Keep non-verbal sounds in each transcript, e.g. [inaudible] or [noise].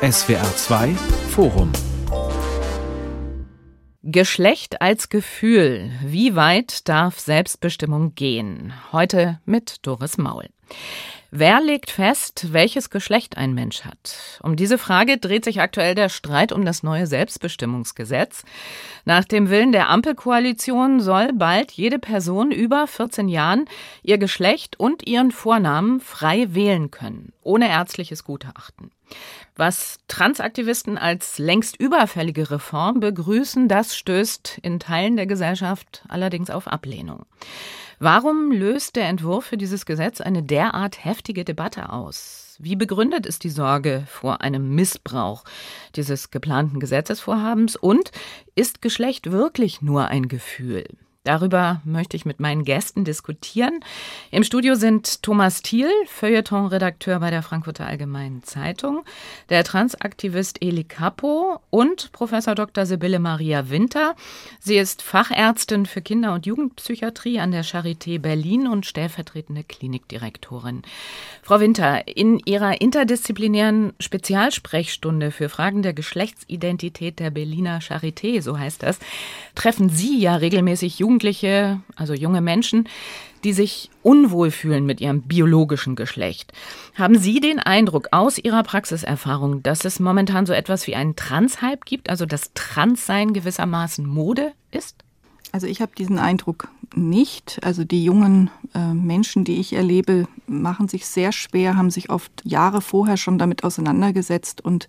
SWR 2 Forum Geschlecht als Gefühl. Wie weit darf Selbstbestimmung gehen? Heute mit Doris Maul. Wer legt fest, welches Geschlecht ein Mensch hat? Um diese Frage dreht sich aktuell der Streit um das neue Selbstbestimmungsgesetz. Nach dem Willen der Ampelkoalition soll bald jede Person über 14 Jahren ihr Geschlecht und ihren Vornamen frei wählen können, ohne ärztliches Gutachten. Was Transaktivisten als längst überfällige Reform begrüßen, das stößt in Teilen der Gesellschaft allerdings auf Ablehnung. Warum löst der Entwurf für dieses Gesetz eine derart heftige Debatte aus? Wie begründet ist die Sorge vor einem Missbrauch dieses geplanten Gesetzesvorhabens? Und ist Geschlecht wirklich nur ein Gefühl? Darüber möchte ich mit meinen Gästen diskutieren. Im Studio sind Thomas Thiel, Feuilleton-Redakteur bei der Frankfurter Allgemeinen Zeitung, der Transaktivist Eli Capo und Professor Dr. Sibylle Maria Winter. Sie ist Fachärztin für Kinder- und Jugendpsychiatrie an der Charité Berlin und stellvertretende Klinikdirektorin. Frau Winter, in Ihrer interdisziplinären Spezialsprechstunde für Fragen der Geschlechtsidentität der Berliner Charité, so heißt das, treffen Sie ja regelmäßig Jugendliche Jugendliche, also junge Menschen, die sich unwohl fühlen mit ihrem biologischen Geschlecht. Haben Sie den Eindruck aus Ihrer Praxiserfahrung, dass es momentan so etwas wie einen Trans-Hype gibt, also dass Transsein gewissermaßen Mode ist? Also ich habe diesen Eindruck nicht. Also die jungen äh, Menschen, die ich erlebe, machen sich sehr schwer, haben sich oft Jahre vorher schon damit auseinandergesetzt und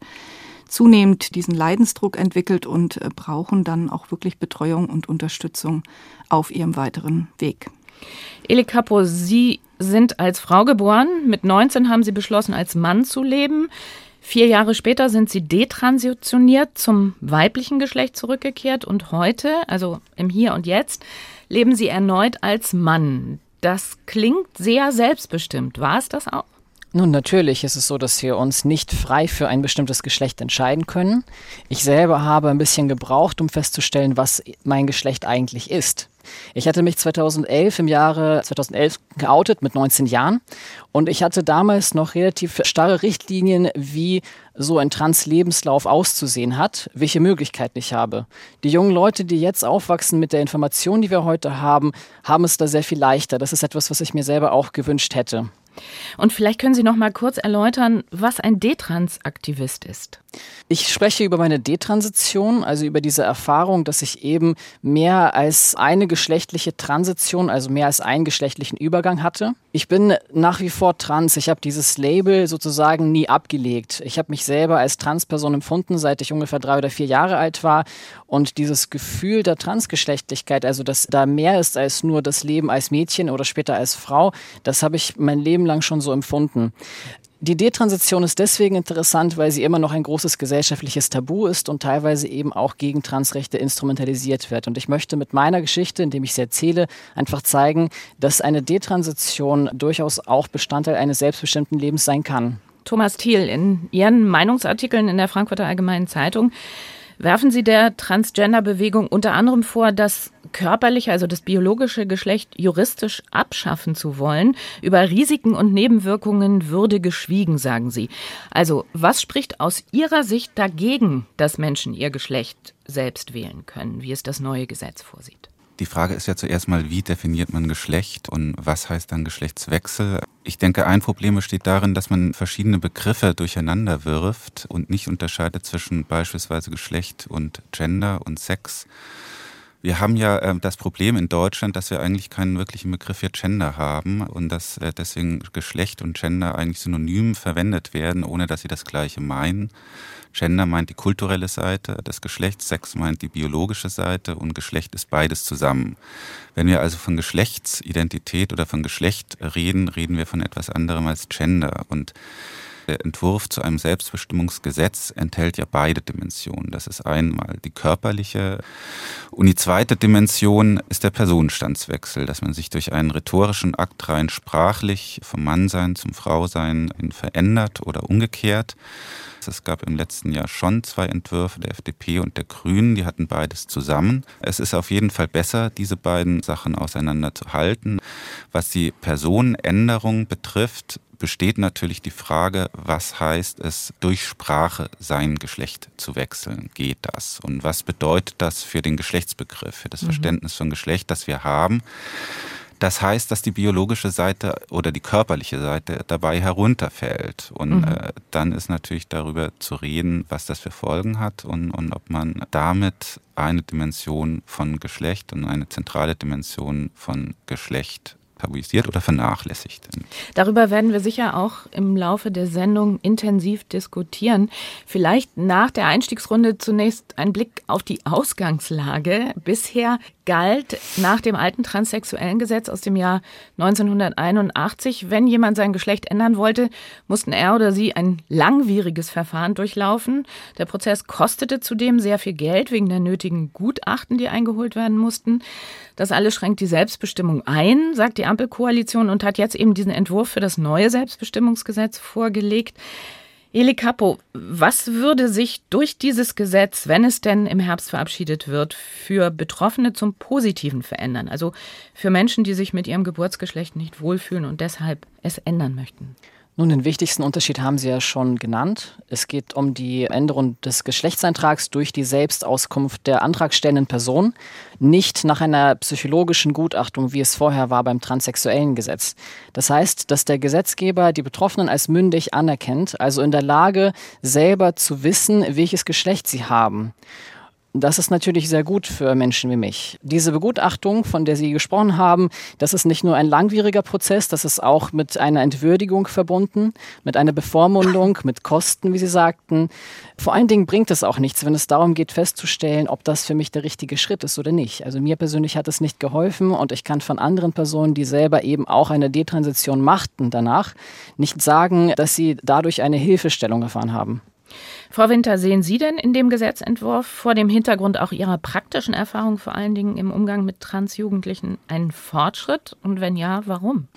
zunehmend diesen Leidensdruck entwickelt und äh, brauchen dann auch wirklich Betreuung und Unterstützung auf ihrem weiteren Weg. Eli Capo, Sie sind als Frau geboren. Mit 19 haben Sie beschlossen, als Mann zu leben. Vier Jahre später sind Sie detransitioniert zum weiblichen Geschlecht zurückgekehrt und heute, also im Hier und Jetzt, leben Sie erneut als Mann. Das klingt sehr selbstbestimmt. War es das auch? Nun, natürlich ist es so, dass wir uns nicht frei für ein bestimmtes Geschlecht entscheiden können. Ich selber habe ein bisschen gebraucht, um festzustellen, was mein Geschlecht eigentlich ist. Ich hatte mich 2011 im Jahre 2011 geoutet mit 19 Jahren und ich hatte damals noch relativ starre Richtlinien, wie so ein Trans-Lebenslauf auszusehen hat, welche Möglichkeiten ich habe. Die jungen Leute, die jetzt aufwachsen mit der Information, die wir heute haben, haben es da sehr viel leichter. Das ist etwas, was ich mir selber auch gewünscht hätte. Und vielleicht können Sie noch mal kurz erläutern, was ein Detrans-Aktivist ist. Ich spreche über meine Detransition, also über diese Erfahrung, dass ich eben mehr als eine geschlechtliche Transition, also mehr als einen geschlechtlichen Übergang hatte. Ich bin nach wie vor trans. Ich habe dieses Label sozusagen nie abgelegt. Ich habe mich selber als Transperson empfunden, seit ich ungefähr drei oder vier Jahre alt war. Und dieses Gefühl der Transgeschlechtlichkeit, also dass da mehr ist als nur das Leben als Mädchen oder später als Frau, das habe ich mein Leben lang schon so empfunden. Die Detransition ist deswegen interessant, weil sie immer noch ein großes gesellschaftliches Tabu ist und teilweise eben auch gegen Transrechte instrumentalisiert wird. Und ich möchte mit meiner Geschichte, indem ich sie erzähle, einfach zeigen, dass eine Detransition durchaus auch Bestandteil eines selbstbestimmten Lebens sein kann. Thomas Thiel, in Ihren Meinungsartikeln in der Frankfurter Allgemeinen Zeitung werfen Sie der Transgender-Bewegung unter anderem vor, das körperliche, also das biologische Geschlecht juristisch abschaffen zu wollen. Über Risiken und Nebenwirkungen würde geschwiegen, sagen Sie. Also, was spricht aus Ihrer Sicht dagegen, dass Menschen ihr Geschlecht selbst wählen können, wie es das neue Gesetz vorsieht? Die Frage ist ja zuerst mal, wie definiert man Geschlecht und was heißt dann Geschlechtswechsel? Ich denke, ein Problem besteht darin, dass man verschiedene Begriffe durcheinander wirft und nicht unterscheidet zwischen beispielsweise Geschlecht und Gender und Sex. Wir haben ja äh, das Problem in Deutschland, dass wir eigentlich keinen wirklichen Begriff für Gender haben und dass äh, deswegen Geschlecht und Gender eigentlich synonym verwendet werden, ohne dass sie das gleiche meinen. Gender meint die kulturelle Seite des Geschlechts, Sex meint die biologische Seite und Geschlecht ist beides zusammen. Wenn wir also von Geschlechtsidentität oder von Geschlecht reden, reden wir von etwas anderem als Gender und der Entwurf zu einem Selbstbestimmungsgesetz enthält ja beide Dimensionen. Das ist einmal die körperliche und die zweite Dimension ist der Personenstandswechsel, dass man sich durch einen rhetorischen Akt rein sprachlich vom Mannsein zum Frausein verändert oder umgekehrt. Es gab im letzten Jahr schon zwei Entwürfe der FDP und der Grünen, die hatten beides zusammen. Es ist auf jeden Fall besser, diese beiden Sachen auseinanderzuhalten. Was die Personenänderung betrifft, besteht natürlich die Frage, was heißt es, durch Sprache sein Geschlecht zu wechseln? Geht das? Und was bedeutet das für den Geschlechtsbegriff, für das mhm. Verständnis von Geschlecht, das wir haben? Das heißt, dass die biologische Seite oder die körperliche Seite dabei herunterfällt. Und mhm. äh, dann ist natürlich darüber zu reden, was das für Folgen hat und, und ob man damit eine Dimension von Geschlecht und eine zentrale Dimension von Geschlecht tabuisiert oder vernachlässigt. Darüber werden wir sicher auch im Laufe der Sendung intensiv diskutieren. Vielleicht nach der Einstiegsrunde zunächst ein Blick auf die Ausgangslage. Bisher galt nach dem alten transsexuellen Gesetz aus dem Jahr 1981, wenn jemand sein Geschlecht ändern wollte, mussten er oder sie ein langwieriges Verfahren durchlaufen. Der Prozess kostete zudem sehr viel Geld wegen der nötigen Gutachten, die eingeholt werden mussten. Das alles schränkt die Selbstbestimmung ein, sagt die Ampelkoalition und hat jetzt eben diesen Entwurf für das neue Selbstbestimmungsgesetz vorgelegt. Eli Capo, was würde sich durch dieses Gesetz, wenn es denn im Herbst verabschiedet wird, für Betroffene zum Positiven verändern? Also für Menschen, die sich mit ihrem Geburtsgeschlecht nicht wohlfühlen und deshalb es ändern möchten? Nun, den wichtigsten Unterschied haben Sie ja schon genannt. Es geht um die Änderung des Geschlechtseintrags durch die Selbstauskunft der antragstellenden Person, nicht nach einer psychologischen Gutachtung, wie es vorher war beim transsexuellen Gesetz. Das heißt, dass der Gesetzgeber die Betroffenen als mündig anerkennt, also in der Lage, selber zu wissen, welches Geschlecht sie haben. Das ist natürlich sehr gut für Menschen wie mich. Diese Begutachtung, von der Sie gesprochen haben, das ist nicht nur ein langwieriger Prozess, das ist auch mit einer Entwürdigung verbunden, mit einer Bevormundung, mit Kosten, wie Sie sagten. Vor allen Dingen bringt es auch nichts, wenn es darum geht, festzustellen, ob das für mich der richtige Schritt ist oder nicht. Also mir persönlich hat es nicht geholfen und ich kann von anderen Personen, die selber eben auch eine Detransition machten danach, nicht sagen, dass sie dadurch eine Hilfestellung erfahren haben. Frau Winter, sehen Sie denn in dem Gesetzentwurf vor dem Hintergrund auch Ihrer praktischen Erfahrung, vor allen Dingen im Umgang mit Transjugendlichen, einen Fortschritt? Und wenn ja, warum?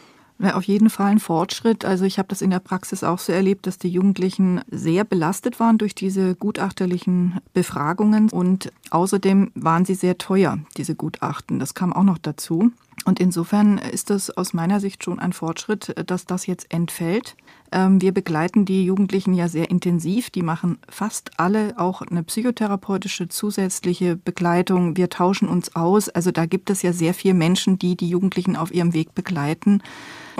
Ja, auf jeden Fall ein Fortschritt. Also ich habe das in der Praxis auch so erlebt, dass die Jugendlichen sehr belastet waren durch diese gutachterlichen Befragungen und außerdem waren sie sehr teuer, diese Gutachten. Das kam auch noch dazu. Und insofern ist das aus meiner Sicht schon ein Fortschritt, dass das jetzt entfällt. Ähm, wir begleiten die Jugendlichen ja sehr intensiv. Die machen fast alle auch eine psychotherapeutische zusätzliche Begleitung. Wir tauschen uns aus. Also da gibt es ja sehr viele Menschen, die die Jugendlichen auf ihrem Weg begleiten.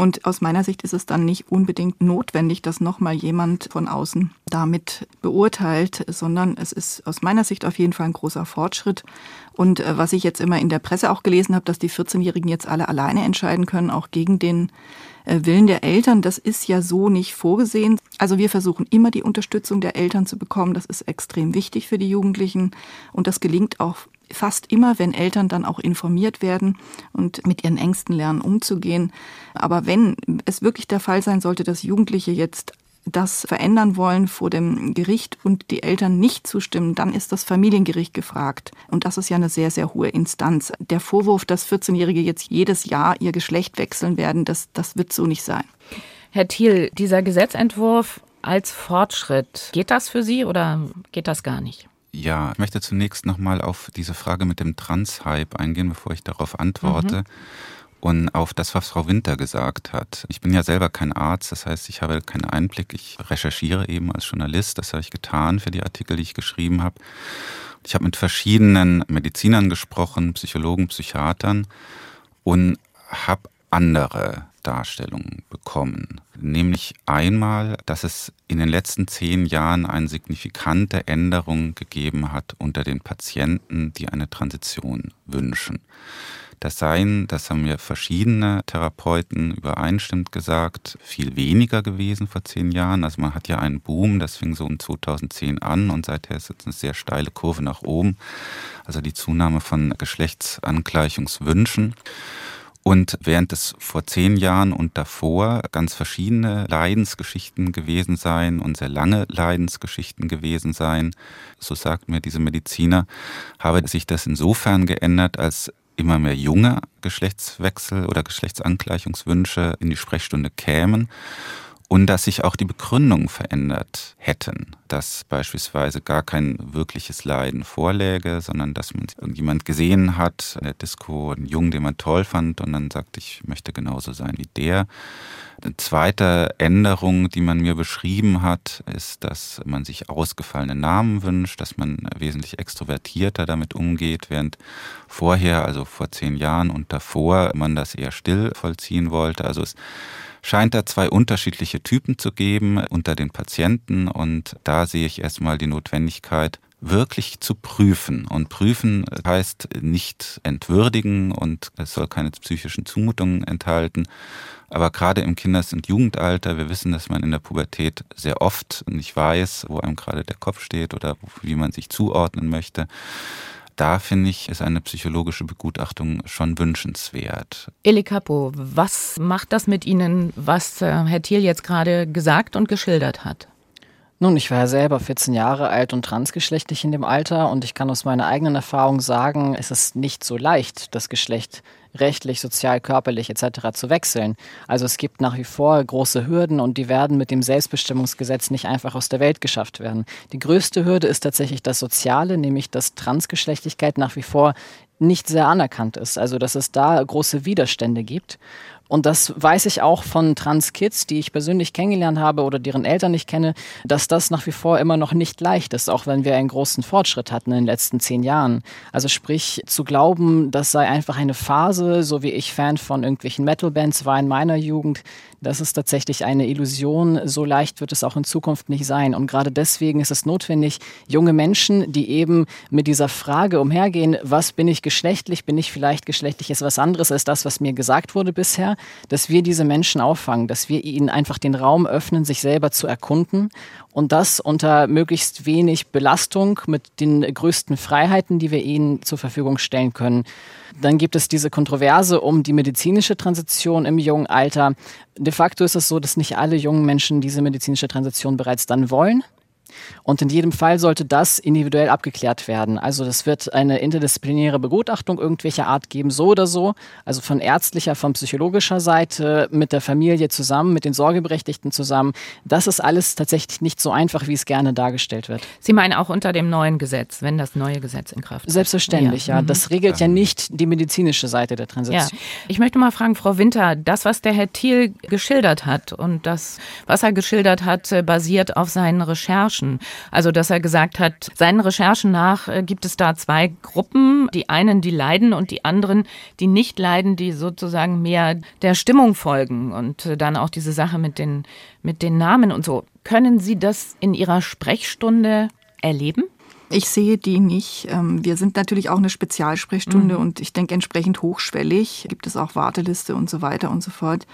Und aus meiner Sicht ist es dann nicht unbedingt notwendig, dass nochmal jemand von außen damit beurteilt, sondern es ist aus meiner Sicht auf jeden Fall ein großer Fortschritt. Und äh, was ich jetzt immer in der Presse auch gelesen habe, dass die 14-Jährigen jetzt alle alleine entscheiden können, auch gegen den äh, Willen der Eltern, das ist ja so nicht vorgesehen. Also wir versuchen immer die Unterstützung der Eltern zu bekommen. Das ist extrem wichtig für die Jugendlichen und das gelingt auch fast immer, wenn Eltern dann auch informiert werden und mit ihren Ängsten lernen umzugehen. Aber wenn es wirklich der Fall sein sollte, dass Jugendliche jetzt das verändern wollen vor dem Gericht und die Eltern nicht zustimmen, dann ist das Familiengericht gefragt. Und das ist ja eine sehr, sehr hohe Instanz. Der Vorwurf, dass 14-Jährige jetzt jedes Jahr ihr Geschlecht wechseln werden, das, das wird so nicht sein. Herr Thiel, dieser Gesetzentwurf als Fortschritt, geht das für Sie oder geht das gar nicht? Ja, ich möchte zunächst nochmal auf diese Frage mit dem Trans-Hype eingehen, bevor ich darauf antworte. Mhm und auf das, was Frau Winter gesagt hat. Ich bin ja selber kein Arzt, das heißt, ich habe keinen Einblick. Ich recherchiere eben als Journalist, das habe ich getan für die Artikel, die ich geschrieben habe. Ich habe mit verschiedenen Medizinern gesprochen, Psychologen, Psychiatern und habe andere Darstellungen bekommen. Nämlich einmal, dass es in den letzten zehn Jahren eine signifikante Änderung gegeben hat unter den Patienten, die eine Transition wünschen. Das seien, das haben mir verschiedene Therapeuten übereinstimmend gesagt, viel weniger gewesen vor zehn Jahren. Also man hat ja einen Boom, das fing so um 2010 an und seither ist jetzt eine sehr steile Kurve nach oben. Also die Zunahme von Geschlechtsangleichungswünschen. Und während es vor zehn Jahren und davor ganz verschiedene Leidensgeschichten gewesen seien und sehr lange Leidensgeschichten gewesen seien, so sagt mir diese Mediziner, habe sich das insofern geändert, als immer mehr junge Geschlechtswechsel oder Geschlechtsangleichungswünsche in die Sprechstunde kämen und dass sich auch die Begründungen verändert hätten. Dass beispielsweise gar kein wirkliches Leiden vorläge, sondern dass man irgendjemand gesehen hat in der Disco, einen Jungen, den man toll fand und dann sagt, ich möchte genauso sein wie der. Eine zweite Änderung, die man mir beschrieben hat, ist, dass man sich ausgefallene Namen wünscht, dass man wesentlich extrovertierter damit umgeht, während vorher, also vor zehn Jahren und davor, man das eher still vollziehen wollte. Also es scheint da zwei unterschiedliche Typen zu geben unter den Patienten und da sehe ich erstmal die Notwendigkeit, wirklich zu prüfen. Und prüfen heißt nicht entwürdigen und es soll keine psychischen Zumutungen enthalten. Aber gerade im Kinders- und Jugendalter, wir wissen, dass man in der Pubertät sehr oft nicht weiß, wo einem gerade der Kopf steht oder wie man sich zuordnen möchte da finde ich, ist eine psychologische Begutachtung schon wünschenswert. Eli Capo, was macht das mit Ihnen, was äh, Herr Thiel jetzt gerade gesagt und geschildert hat? Nun, ich war ja selber 14 Jahre alt und transgeschlechtlich in dem Alter und ich kann aus meiner eigenen Erfahrung sagen, es ist nicht so leicht, das Geschlecht rechtlich, sozial, körperlich etc. zu wechseln. Also es gibt nach wie vor große Hürden und die werden mit dem Selbstbestimmungsgesetz nicht einfach aus der Welt geschafft werden. Die größte Hürde ist tatsächlich das Soziale, nämlich dass Transgeschlechtlichkeit nach wie vor nicht sehr anerkannt ist. Also dass es da große Widerstände gibt. Und das weiß ich auch von Trans-Kids, die ich persönlich kennengelernt habe oder deren Eltern ich kenne, dass das nach wie vor immer noch nicht leicht ist, auch wenn wir einen großen Fortschritt hatten in den letzten zehn Jahren. Also sprich, zu glauben, das sei einfach eine Phase, so wie ich Fan von irgendwelchen Metal-Bands war in meiner Jugend, das ist tatsächlich eine Illusion. So leicht wird es auch in Zukunft nicht sein. Und gerade deswegen ist es notwendig, junge Menschen, die eben mit dieser Frage umhergehen, was bin ich geschlechtlich, bin ich vielleicht geschlechtlich, ist was anderes als das, was mir gesagt wurde bisher, dass wir diese Menschen auffangen, dass wir ihnen einfach den Raum öffnen, sich selber zu erkunden und das unter möglichst wenig Belastung mit den größten Freiheiten, die wir ihnen zur Verfügung stellen können. Dann gibt es diese Kontroverse um die medizinische Transition im jungen Alter. De facto ist es so, dass nicht alle jungen Menschen diese medizinische Transition bereits dann wollen. Und in jedem Fall sollte das individuell abgeklärt werden. Also das wird eine interdisziplinäre Begutachtung irgendwelcher Art geben, so oder so. Also von ärztlicher, von psychologischer Seite, mit der Familie zusammen, mit den Sorgeberechtigten zusammen. Das ist alles tatsächlich nicht so einfach, wie es gerne dargestellt wird. Sie meinen auch unter dem neuen Gesetz, wenn das neue Gesetz in Kraft ist? Selbstverständlich, ja. ja. Das mhm. regelt ja nicht die medizinische Seite der Transition. Ja. Ich möchte mal fragen, Frau Winter, das, was der Herr Thiel geschildert hat und das, was er geschildert hat, äh, basiert auf seinen Recherchen. Also, dass er gesagt hat, seinen Recherchen nach äh, gibt es da zwei Gruppen. Die einen, die leiden und die anderen, die nicht leiden, die sozusagen mehr der Stimmung folgen und äh, dann auch diese Sache mit den, mit den Namen und so. Können Sie das in Ihrer Sprechstunde erleben? Ich sehe die nicht. Ähm, wir sind natürlich auch eine Spezialsprechstunde mhm. und ich denke entsprechend hochschwellig. Gibt es auch Warteliste und so weiter und so fort.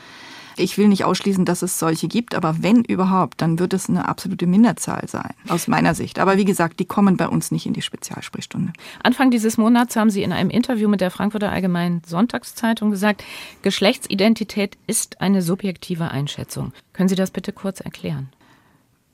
Ich will nicht ausschließen, dass es solche gibt, aber wenn überhaupt, dann wird es eine absolute Minderzahl sein, aus meiner Sicht. Aber wie gesagt, die kommen bei uns nicht in die Spezialsprechstunde. Anfang dieses Monats haben Sie in einem Interview mit der Frankfurter Allgemeinen Sonntagszeitung gesagt, Geschlechtsidentität ist eine subjektive Einschätzung. Können Sie das bitte kurz erklären?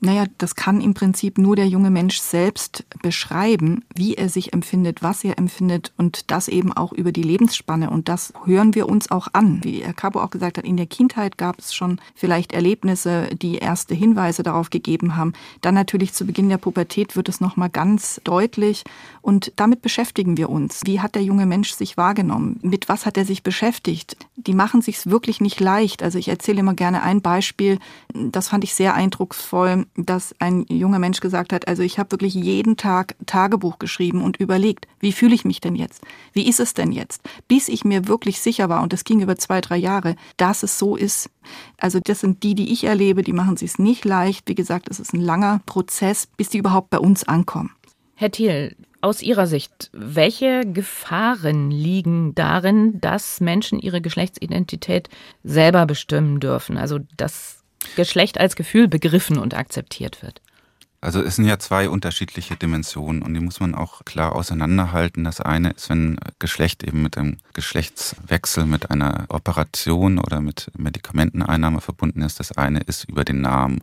Naja, das kann im Prinzip nur der junge Mensch selbst beschreiben, wie er sich empfindet, was er empfindet und das eben auch über die Lebensspanne. Und das hören wir uns auch an. Wie Herr Cabo auch gesagt hat, in der Kindheit gab es schon vielleicht Erlebnisse, die erste Hinweise darauf gegeben haben. Dann natürlich zu Beginn der Pubertät wird es nochmal ganz deutlich. Und damit beschäftigen wir uns. Wie hat der junge Mensch sich wahrgenommen? Mit was hat er sich beschäftigt? Die machen sich's wirklich nicht leicht. Also ich erzähle immer gerne ein Beispiel. Das fand ich sehr eindrucksvoll dass ein junger Mensch gesagt hat, also ich habe wirklich jeden Tag Tagebuch geschrieben und überlegt, wie fühle ich mich denn jetzt? Wie ist es denn jetzt? Bis ich mir wirklich sicher war, und das ging über zwei, drei Jahre, dass es so ist. Also das sind die, die ich erlebe, die machen es nicht leicht. Wie gesagt, es ist ein langer Prozess, bis die überhaupt bei uns ankommen. Herr Thiel, aus Ihrer Sicht, welche Gefahren liegen darin, dass Menschen ihre Geschlechtsidentität selber bestimmen dürfen? Also dass Geschlecht als Gefühl begriffen und akzeptiert wird. Also es sind ja zwei unterschiedliche Dimensionen und die muss man auch klar auseinanderhalten. Das eine ist, wenn Geschlecht eben mit einem Geschlechtswechsel, mit einer Operation oder mit Medikamenteneinnahme verbunden ist. Das eine ist über den Namen.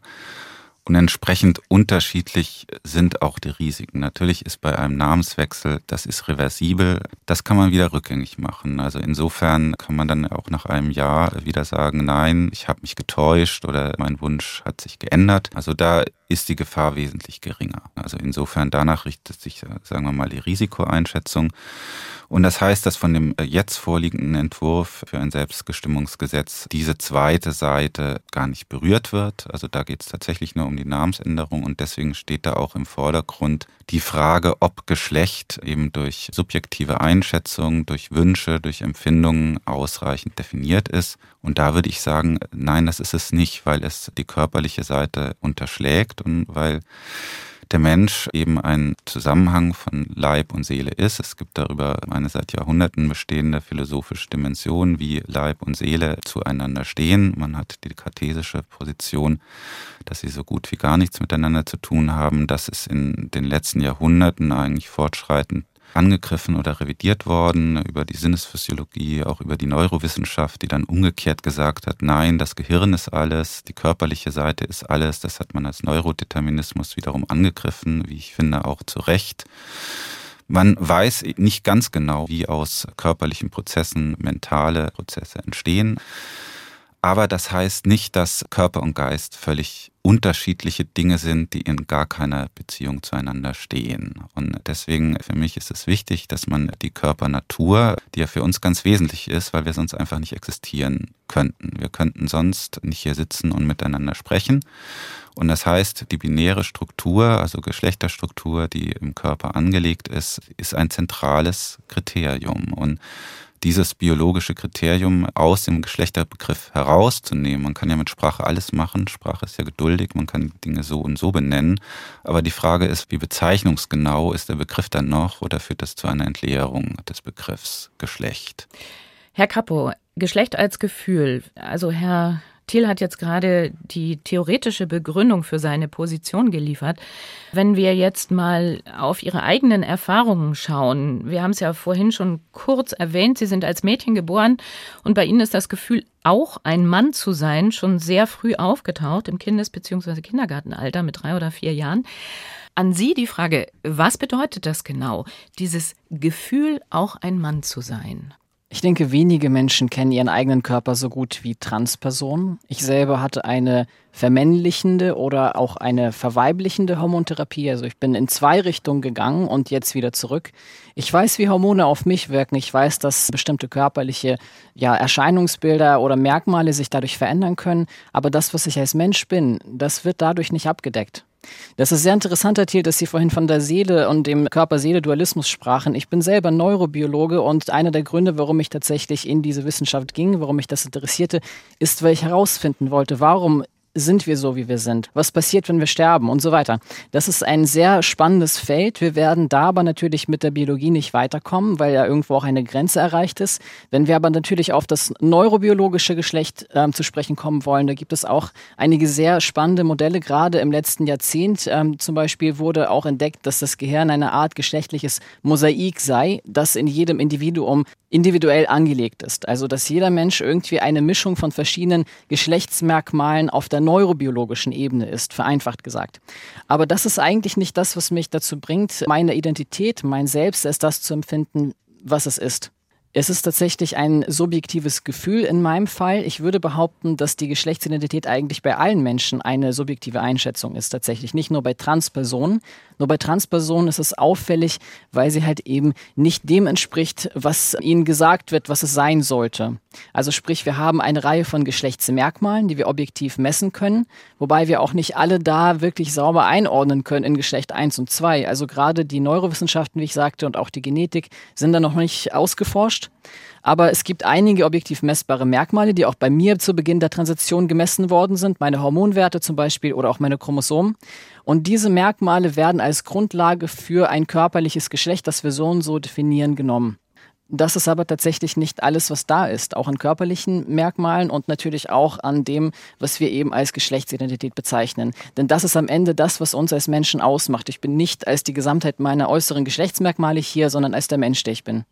Und entsprechend unterschiedlich sind auch die Risiken. Natürlich ist bei einem Namenswechsel, das ist reversibel, das kann man wieder rückgängig machen. Also insofern kann man dann auch nach einem Jahr wieder sagen, nein, ich habe mich getäuscht oder mein Wunsch hat sich geändert. Also da ist die Gefahr wesentlich geringer. Also insofern danach richtet sich, sagen wir mal, die Risikoeinschätzung. Und das heißt, dass von dem jetzt vorliegenden Entwurf für ein Selbstbestimmungsgesetz diese zweite Seite gar nicht berührt wird. Also da geht es tatsächlich nur um die Namensänderung und deswegen steht da auch im Vordergrund die Frage, ob Geschlecht eben durch subjektive Einschätzung, durch Wünsche, durch Empfindungen ausreichend definiert ist. Und da würde ich sagen, nein, das ist es nicht, weil es die körperliche Seite unterschlägt und weil der Mensch eben ein Zusammenhang von Leib und Seele ist. Es gibt darüber eine seit Jahrhunderten bestehende philosophische Dimension, wie Leib und Seele zueinander stehen. Man hat die kartesische Position, dass sie so gut wie gar nichts miteinander zu tun haben. Das ist in den letzten Jahrhunderten eigentlich fortschreitend angegriffen oder revidiert worden über die Sinnesphysiologie, auch über die Neurowissenschaft, die dann umgekehrt gesagt hat, nein, das Gehirn ist alles, die körperliche Seite ist alles. Das hat man als Neurodeterminismus wiederum angegriffen, wie ich finde, auch zu Recht. Man weiß nicht ganz genau, wie aus körperlichen Prozessen mentale Prozesse entstehen. Aber das heißt nicht, dass Körper und Geist völlig unterschiedliche Dinge sind, die in gar keiner Beziehung zueinander stehen. Und deswegen für mich ist es wichtig, dass man die Körpernatur, die ja für uns ganz wesentlich ist, weil wir sonst einfach nicht existieren könnten. Wir könnten sonst nicht hier sitzen und miteinander sprechen. Und das heißt, die binäre Struktur, also Geschlechterstruktur, die im Körper angelegt ist, ist ein zentrales Kriterium. Und dieses biologische Kriterium aus dem Geschlechterbegriff herauszunehmen. Man kann ja mit Sprache alles machen. Sprache ist ja geduldig. Man kann Dinge so und so benennen. Aber die Frage ist, wie bezeichnungsgenau ist der Begriff dann noch oder führt das zu einer Entleerung des Begriffs Geschlecht? Herr Kappo, Geschlecht als Gefühl. Also Herr Thiel hat jetzt gerade die theoretische Begründung für seine Position geliefert. Wenn wir jetzt mal auf Ihre eigenen Erfahrungen schauen, wir haben es ja vorhin schon kurz erwähnt, Sie sind als Mädchen geboren und bei Ihnen ist das Gefühl, auch ein Mann zu sein, schon sehr früh aufgetaucht, im Kindes- bzw. Kindergartenalter mit drei oder vier Jahren. An Sie die Frage, was bedeutet das genau, dieses Gefühl, auch ein Mann zu sein? Ich denke, wenige Menschen kennen ihren eigenen Körper so gut wie Transpersonen. Ich selber hatte eine vermännlichende oder auch eine verweiblichende Hormontherapie. Also ich bin in zwei Richtungen gegangen und jetzt wieder zurück. Ich weiß, wie Hormone auf mich wirken. Ich weiß, dass bestimmte körperliche ja, Erscheinungsbilder oder Merkmale sich dadurch verändern können. Aber das, was ich als Mensch bin, das wird dadurch nicht abgedeckt. Das ist sehr interessant, Herr Thiel, dass Sie vorhin von der Seele und dem Körper-Seele-Dualismus sprachen. Ich bin selber Neurobiologe und einer der Gründe, warum ich tatsächlich in diese Wissenschaft ging, warum mich das interessierte, ist, weil ich herausfinden wollte, warum sind wir so, wie wir sind? Was passiert, wenn wir sterben und so weiter? Das ist ein sehr spannendes Feld. Wir werden da aber natürlich mit der Biologie nicht weiterkommen, weil ja irgendwo auch eine Grenze erreicht ist. Wenn wir aber natürlich auf das neurobiologische Geschlecht ähm, zu sprechen kommen wollen, da gibt es auch einige sehr spannende Modelle. Gerade im letzten Jahrzehnt ähm, zum Beispiel wurde auch entdeckt, dass das Gehirn eine Art geschlechtliches Mosaik sei, das in jedem Individuum individuell angelegt ist. Also dass jeder Mensch irgendwie eine Mischung von verschiedenen Geschlechtsmerkmalen auf der neurobiologischen Ebene ist, vereinfacht gesagt. Aber das ist eigentlich nicht das, was mich dazu bringt, meine Identität, mein Selbst als das zu empfinden, was es ist. Es ist tatsächlich ein subjektives Gefühl in meinem Fall. Ich würde behaupten, dass die Geschlechtsidentität eigentlich bei allen Menschen eine subjektive Einschätzung ist, tatsächlich nicht nur bei Transpersonen. Nur bei Transpersonen ist es auffällig, weil sie halt eben nicht dem entspricht, was ihnen gesagt wird, was es sein sollte. Also sprich, wir haben eine Reihe von Geschlechtsmerkmalen, die wir objektiv messen können, wobei wir auch nicht alle da wirklich sauber einordnen können in Geschlecht 1 und 2. Also gerade die Neurowissenschaften, wie ich sagte, und auch die Genetik sind da noch nicht ausgeforscht. Aber es gibt einige objektiv messbare Merkmale, die auch bei mir zu Beginn der Transition gemessen worden sind, meine Hormonwerte zum Beispiel oder auch meine Chromosomen. Und diese Merkmale werden als Grundlage für ein körperliches Geschlecht, das wir so und so definieren, genommen. Das ist aber tatsächlich nicht alles, was da ist, auch an körperlichen Merkmalen und natürlich auch an dem, was wir eben als Geschlechtsidentität bezeichnen. Denn das ist am Ende das, was uns als Menschen ausmacht. Ich bin nicht als die Gesamtheit meiner äußeren Geschlechtsmerkmale hier, sondern als der Mensch, der ich bin.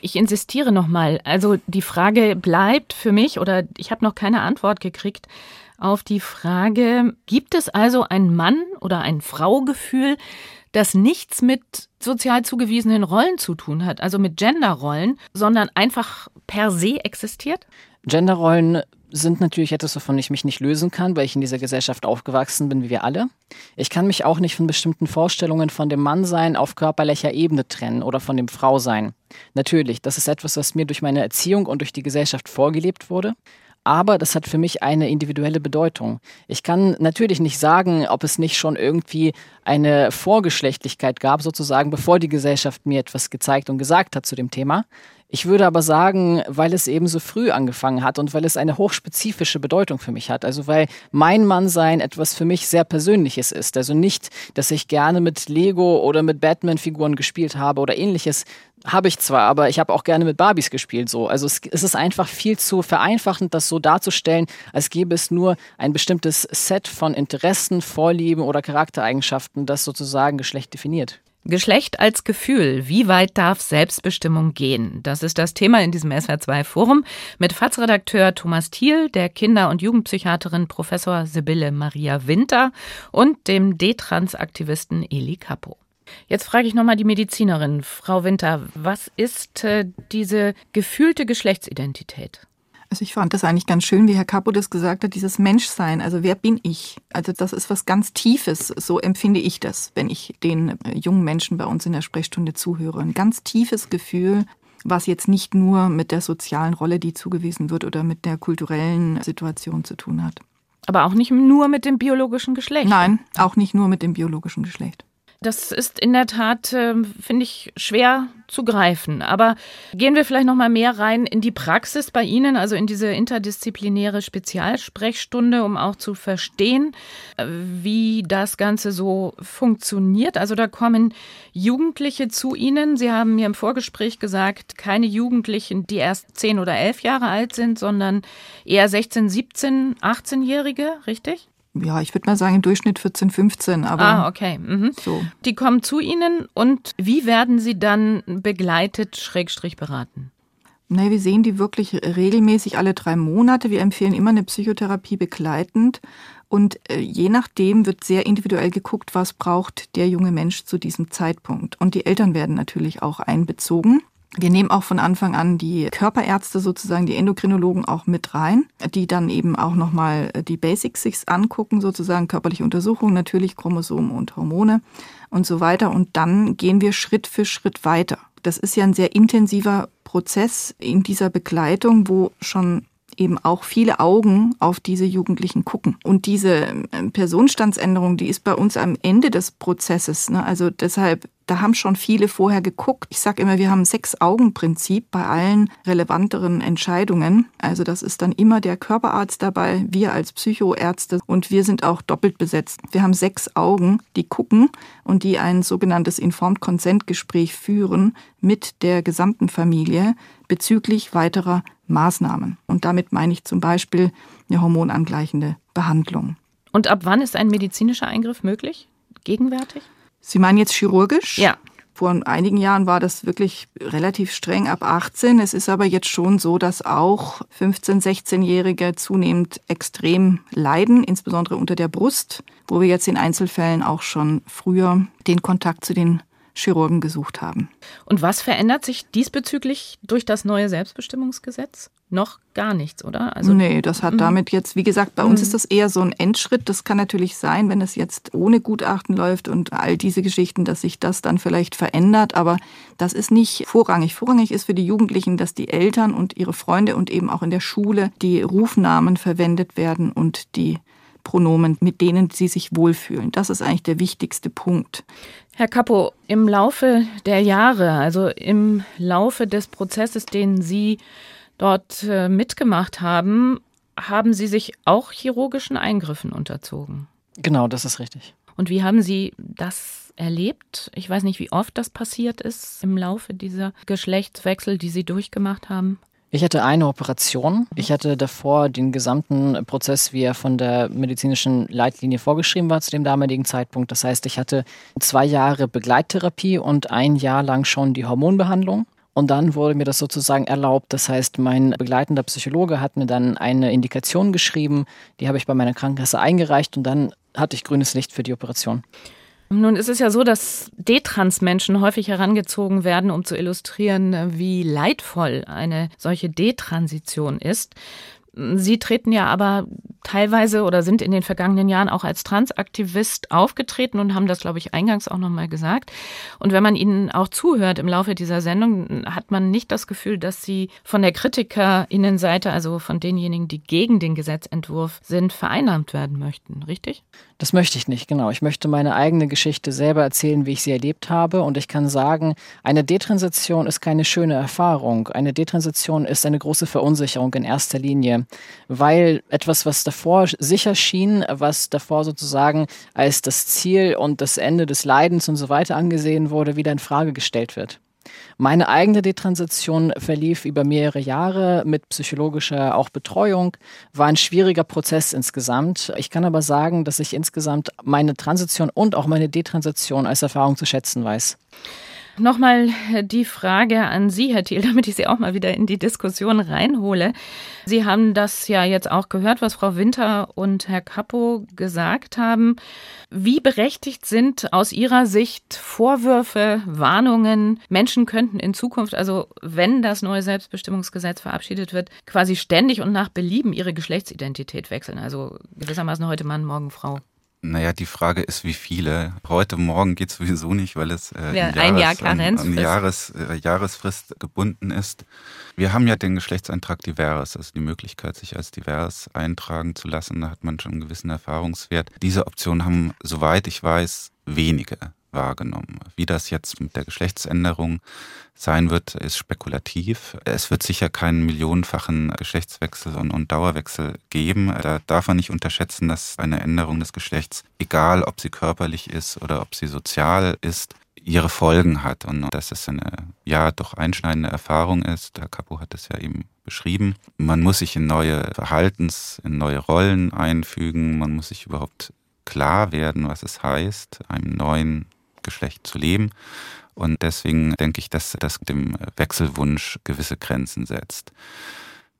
Ich insistiere nochmal. Also die Frage bleibt für mich, oder ich habe noch keine Antwort gekriegt auf die Frage, gibt es also ein Mann- oder ein Fraugefühl, das nichts mit sozial zugewiesenen Rollen zu tun hat, also mit Genderrollen, sondern einfach per se existiert? Genderrollen sind natürlich etwas, wovon ich mich nicht lösen kann, weil ich in dieser Gesellschaft aufgewachsen bin, wie wir alle. Ich kann mich auch nicht von bestimmten Vorstellungen von dem Mannsein auf körperlicher Ebene trennen oder von dem Frausein. Natürlich, das ist etwas, was mir durch meine Erziehung und durch die Gesellschaft vorgelebt wurde aber das hat für mich eine individuelle Bedeutung. Ich kann natürlich nicht sagen, ob es nicht schon irgendwie eine Vorgeschlechtlichkeit gab, sozusagen, bevor die Gesellschaft mir etwas gezeigt und gesagt hat zu dem Thema. Ich würde aber sagen, weil es eben so früh angefangen hat und weil es eine hochspezifische Bedeutung für mich hat. Also weil mein Mannsein etwas für mich sehr Persönliches ist. Also nicht, dass ich gerne mit Lego oder mit Batman-Figuren gespielt habe oder ähnliches. Habe ich zwar, aber ich habe auch gerne mit Barbies gespielt. So. Also es, es ist einfach viel zu vereinfachend, das so darzustellen, als gäbe es nur ein bestimmtes Set von Interessen, Vorlieben oder Charaktereigenschaften, das sozusagen Geschlecht definiert. Geschlecht als Gefühl. Wie weit darf Selbstbestimmung gehen? Das ist das Thema in diesem SWR2-Forum mit FAZ-Redakteur Thomas Thiel, der Kinder- und Jugendpsychiaterin Professor Sibylle Maria Winter und dem D-Trans-Aktivisten Eli Capo. Jetzt frage ich nochmal die Medizinerin, Frau Winter, was ist äh, diese gefühlte Geschlechtsidentität? Also ich fand das eigentlich ganz schön, wie Herr Capo das gesagt hat, dieses Menschsein. Also wer bin ich? Also das ist was ganz Tiefes. So empfinde ich das, wenn ich den äh, jungen Menschen bei uns in der Sprechstunde zuhöre. Ein ganz tiefes Gefühl, was jetzt nicht nur mit der sozialen Rolle, die zugewiesen wird, oder mit der kulturellen Situation zu tun hat. Aber auch nicht nur mit dem biologischen Geschlecht. Nein, auch nicht nur mit dem biologischen Geschlecht. Das ist in der Tat, äh, finde ich, schwer zu greifen. Aber gehen wir vielleicht noch mal mehr rein in die Praxis bei Ihnen, also in diese interdisziplinäre Spezialsprechstunde, um auch zu verstehen, äh, wie das Ganze so funktioniert. Also da kommen Jugendliche zu Ihnen. Sie haben mir im Vorgespräch gesagt, keine Jugendlichen, die erst zehn oder elf Jahre alt sind, sondern eher 16, 17, 18-Jährige, richtig? Ja, ich würde mal sagen, im Durchschnitt 14, 15. Aber ah, okay. Mhm. So. Die kommen zu Ihnen und wie werden Sie dann begleitet, Schrägstrich beraten? Nee, wir sehen die wirklich regelmäßig alle drei Monate. Wir empfehlen immer eine Psychotherapie begleitend. Und äh, je nachdem wird sehr individuell geguckt, was braucht der junge Mensch zu diesem Zeitpunkt. Und die Eltern werden natürlich auch einbezogen. Wir nehmen auch von Anfang an die Körperärzte sozusagen, die Endokrinologen auch mit rein, die dann eben auch nochmal die Basics sich angucken, sozusagen körperliche Untersuchungen, natürlich Chromosomen und Hormone und so weiter. Und dann gehen wir Schritt für Schritt weiter. Das ist ja ein sehr intensiver Prozess in dieser Begleitung, wo schon eben auch viele Augen auf diese Jugendlichen gucken. Und diese ähm, Personenstandsänderung, die ist bei uns am Ende des Prozesses. Ne? Also deshalb, da haben schon viele vorher geguckt. Ich sage immer, wir haben ein Sechs-Augen-Prinzip bei allen relevanteren Entscheidungen. Also das ist dann immer der Körperarzt dabei, wir als Psychoärzte und wir sind auch doppelt besetzt. Wir haben sechs Augen, die gucken und die ein sogenanntes Informed Consent Gespräch führen mit der gesamten Familie bezüglich weiterer Maßnahmen. Und damit meine ich zum Beispiel eine hormonangleichende Behandlung. Und ab wann ist ein medizinischer Eingriff möglich? Gegenwärtig? Sie meinen jetzt chirurgisch? Ja. Vor einigen Jahren war das wirklich relativ streng ab 18. Es ist aber jetzt schon so, dass auch 15-, 16-Jährige zunehmend extrem leiden, insbesondere unter der Brust, wo wir jetzt in Einzelfällen auch schon früher den Kontakt zu den Chirurgen gesucht haben. Und was verändert sich diesbezüglich durch das neue Selbstbestimmungsgesetz? Noch gar nichts, oder? Also, nee, das hat mhm. damit jetzt, wie gesagt, bei uns mhm. ist das eher so ein Endschritt. Das kann natürlich sein, wenn es jetzt ohne Gutachten läuft und all diese Geschichten, dass sich das dann vielleicht verändert. Aber das ist nicht vorrangig. Vorrangig ist für die Jugendlichen, dass die Eltern und ihre Freunde und eben auch in der Schule die Rufnamen verwendet werden und die Pronomen, mit denen sie sich wohlfühlen. Das ist eigentlich der wichtigste Punkt. Herr Capo, im Laufe der Jahre, also im Laufe des Prozesses, den Sie dort äh, mitgemacht haben, haben Sie sich auch chirurgischen Eingriffen unterzogen. Genau, das ist richtig. Und wie haben Sie das erlebt? Ich weiß nicht, wie oft das passiert ist im Laufe dieser Geschlechtswechsel, die Sie durchgemacht haben. Ich hatte eine Operation. Ich hatte davor den gesamten Prozess, wie er von der medizinischen Leitlinie vorgeschrieben war zu dem damaligen Zeitpunkt. Das heißt, ich hatte zwei Jahre Begleittherapie und ein Jahr lang schon die Hormonbehandlung. Und dann wurde mir das sozusagen erlaubt. Das heißt, mein begleitender Psychologe hat mir dann eine Indikation geschrieben. Die habe ich bei meiner Krankenkasse eingereicht und dann hatte ich grünes Licht für die Operation. Nun ist es ja so, dass Detrans-Menschen häufig herangezogen werden, um zu illustrieren, wie leidvoll eine solche Detransition ist. Sie treten ja aber teilweise oder sind in den vergangenen Jahren auch als Transaktivist aufgetreten und haben das, glaube ich, eingangs auch nochmal gesagt. Und wenn man ihnen auch zuhört im Laufe dieser Sendung, hat man nicht das Gefühl, dass sie von der KritikerInnenseite, also von denjenigen, die gegen den Gesetzentwurf sind, vereinnahmt werden möchten, richtig? Das möchte ich nicht, genau. Ich möchte meine eigene Geschichte selber erzählen, wie ich sie erlebt habe. Und ich kann sagen, eine Detransition ist keine schöne Erfahrung. Eine Detransition ist eine große Verunsicherung in erster Linie, weil etwas, was davor sicher schien, was davor sozusagen als das Ziel und das Ende des Leidens und so weiter angesehen wurde, wieder in Frage gestellt wird. Meine eigene Detransition verlief über mehrere Jahre mit psychologischer auch Betreuung, war ein schwieriger Prozess insgesamt. Ich kann aber sagen, dass ich insgesamt meine Transition und auch meine Detransition als Erfahrung zu schätzen weiß. Nochmal die Frage an Sie, Herr Thiel, [laughs] damit ich Sie auch mal wieder in die Diskussion reinhole. Sie haben das ja jetzt auch gehört, was Frau Winter und Herr Kappo gesagt haben. Wie berechtigt sind aus Ihrer Sicht Vorwürfe, Warnungen? Menschen könnten in Zukunft, also wenn das neue Selbstbestimmungsgesetz verabschiedet wird, quasi ständig und nach Belieben ihre Geschlechtsidentität wechseln. Also gewissermaßen heute Mann, morgen Frau. Naja, die Frage ist, wie viele. Heute Morgen geht sowieso nicht, weil es äh, ja, ein Jahres, Jahr an, an Jahres, äh, Jahresfrist gebunden ist. Wir haben ja den Geschlechtseintrag divers, also die Möglichkeit, sich als divers eintragen zu lassen. Da hat man schon einen gewissen Erfahrungswert. Diese Option haben, soweit ich weiß, wenige wahrgenommen. Wie das jetzt mit der Geschlechtsänderung sein wird, ist spekulativ. Es wird sicher keinen millionenfachen Geschlechtswechsel und, und, Dauerwechsel geben. Da darf man nicht unterschätzen, dass eine Änderung des Geschlechts, egal ob sie körperlich ist oder ob sie sozial ist, ihre Folgen hat und dass es eine ja doch einschneidende Erfahrung ist. Der Capo hat es ja eben beschrieben. Man muss sich in neue Verhaltens, in neue Rollen einfügen. Man muss sich überhaupt klar werden, was es heißt, einem neuen Geschlecht zu leben. Und deswegen denke ich, dass das dem Wechselwunsch gewisse Grenzen setzt.